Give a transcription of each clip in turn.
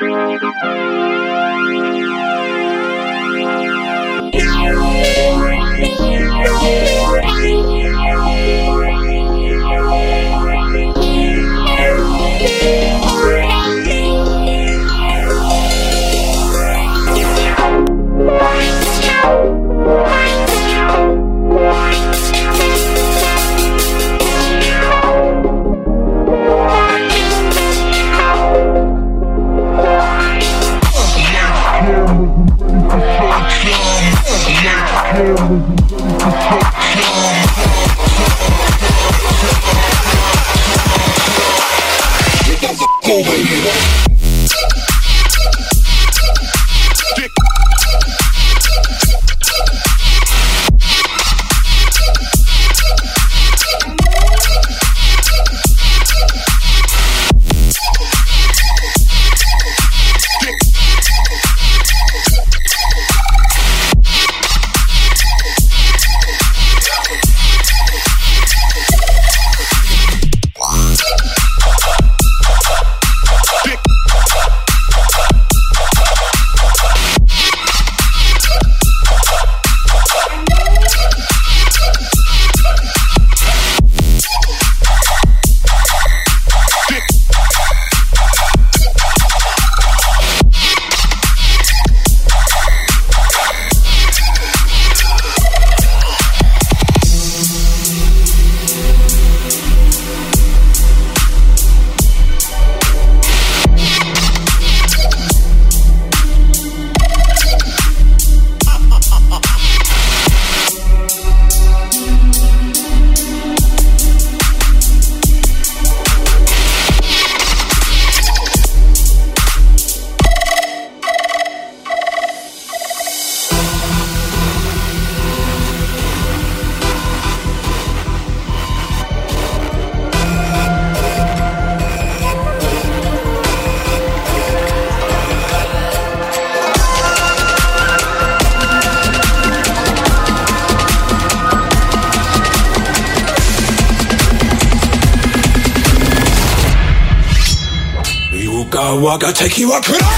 が敵は来る Now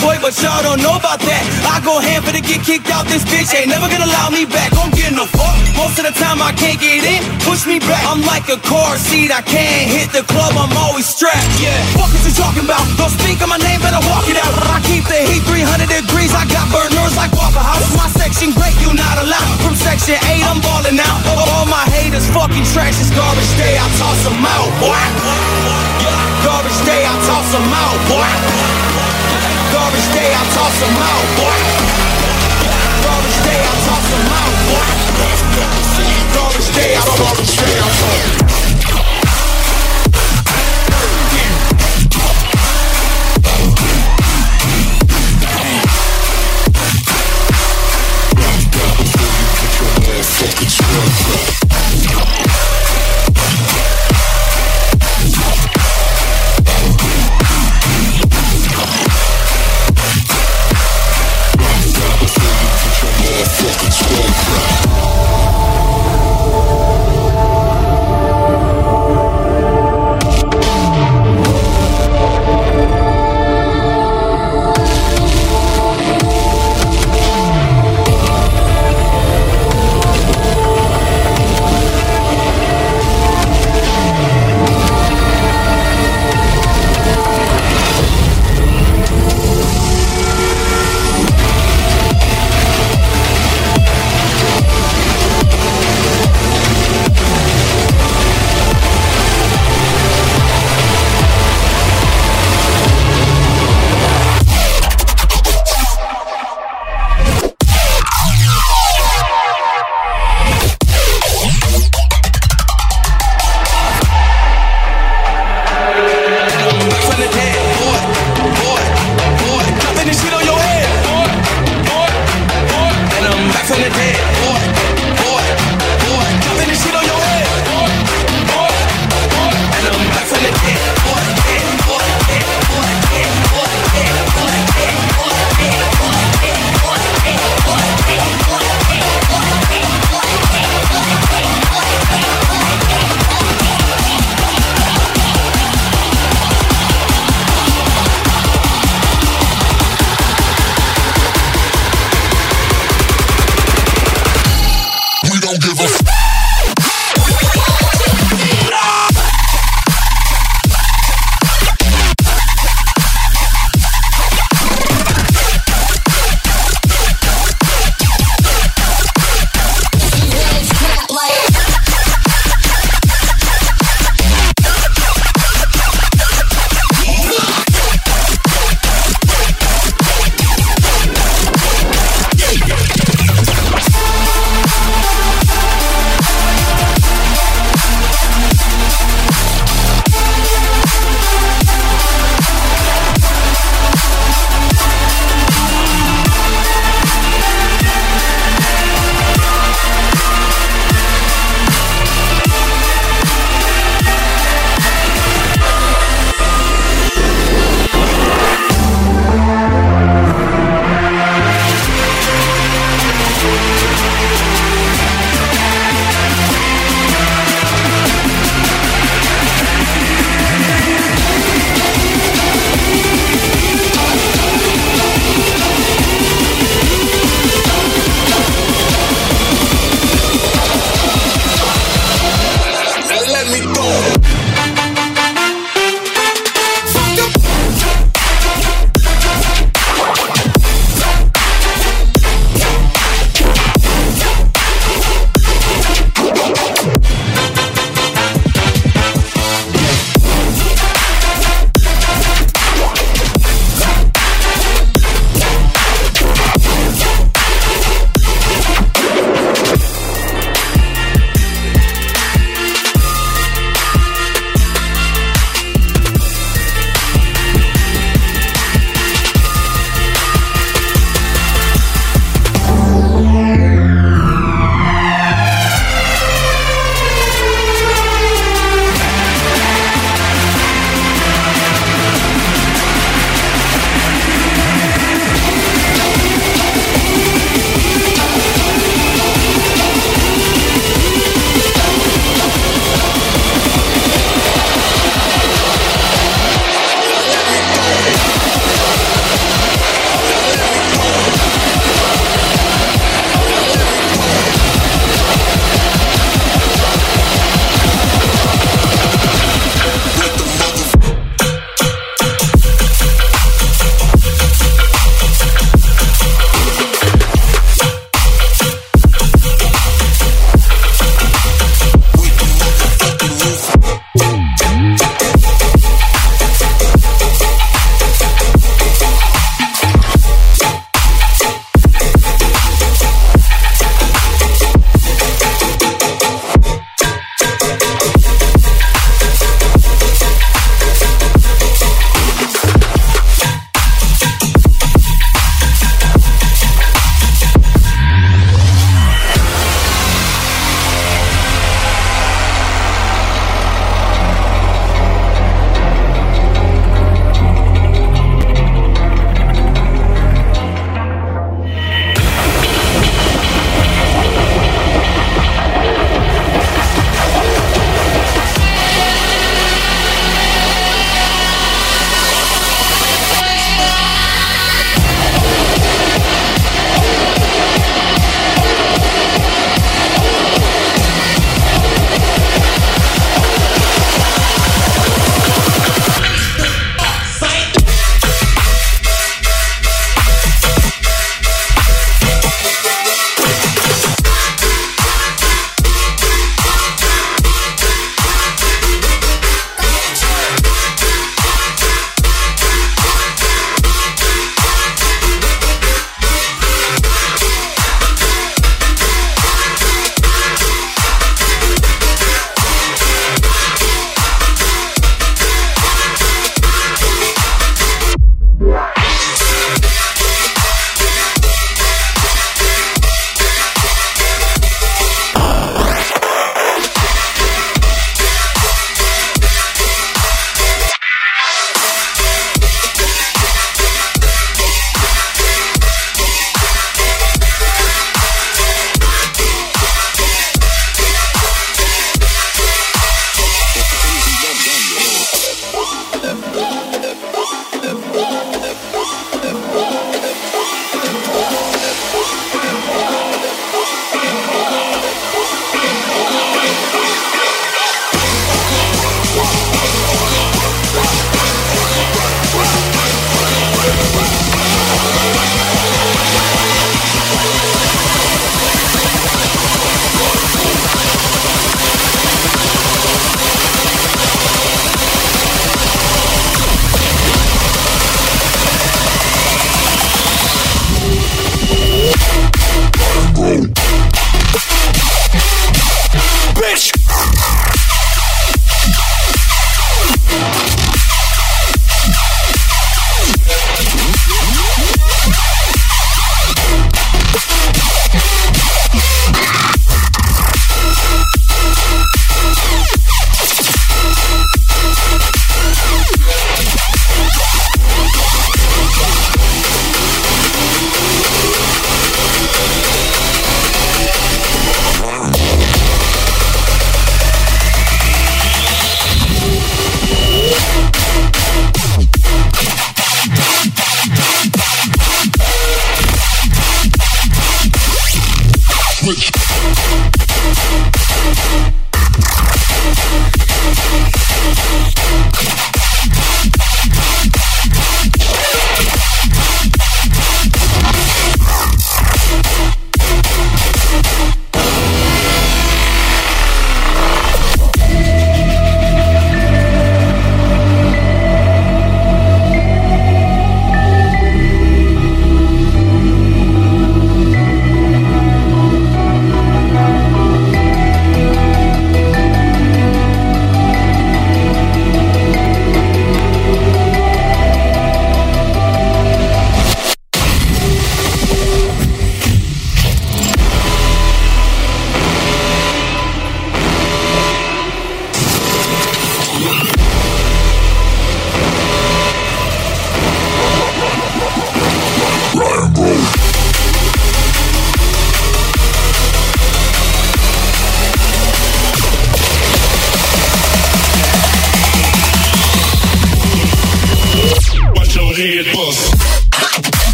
boy, but y'all don't know about that. I go ham for to get kicked out this bitch, ain't never gonna allow me back. Don't get no fuck. Most of the time I can't get in, push me back. I'm like a car seat, I can't hit the club, I'm always strapped. Yeah, fuck what you talking about? Don't speak on my name, better walk it out. I keep the heat 300 degrees, I got burners like Waffle House. My section break, you not allowed. From section 8, I'm balling out. All my haters fucking trash, it's garbage day, I toss them out, boy. Garbage day, I toss them out, boy this day, I'll toss out, this day, I'll out, this day, I'll this day, I'll toss Fucking truck,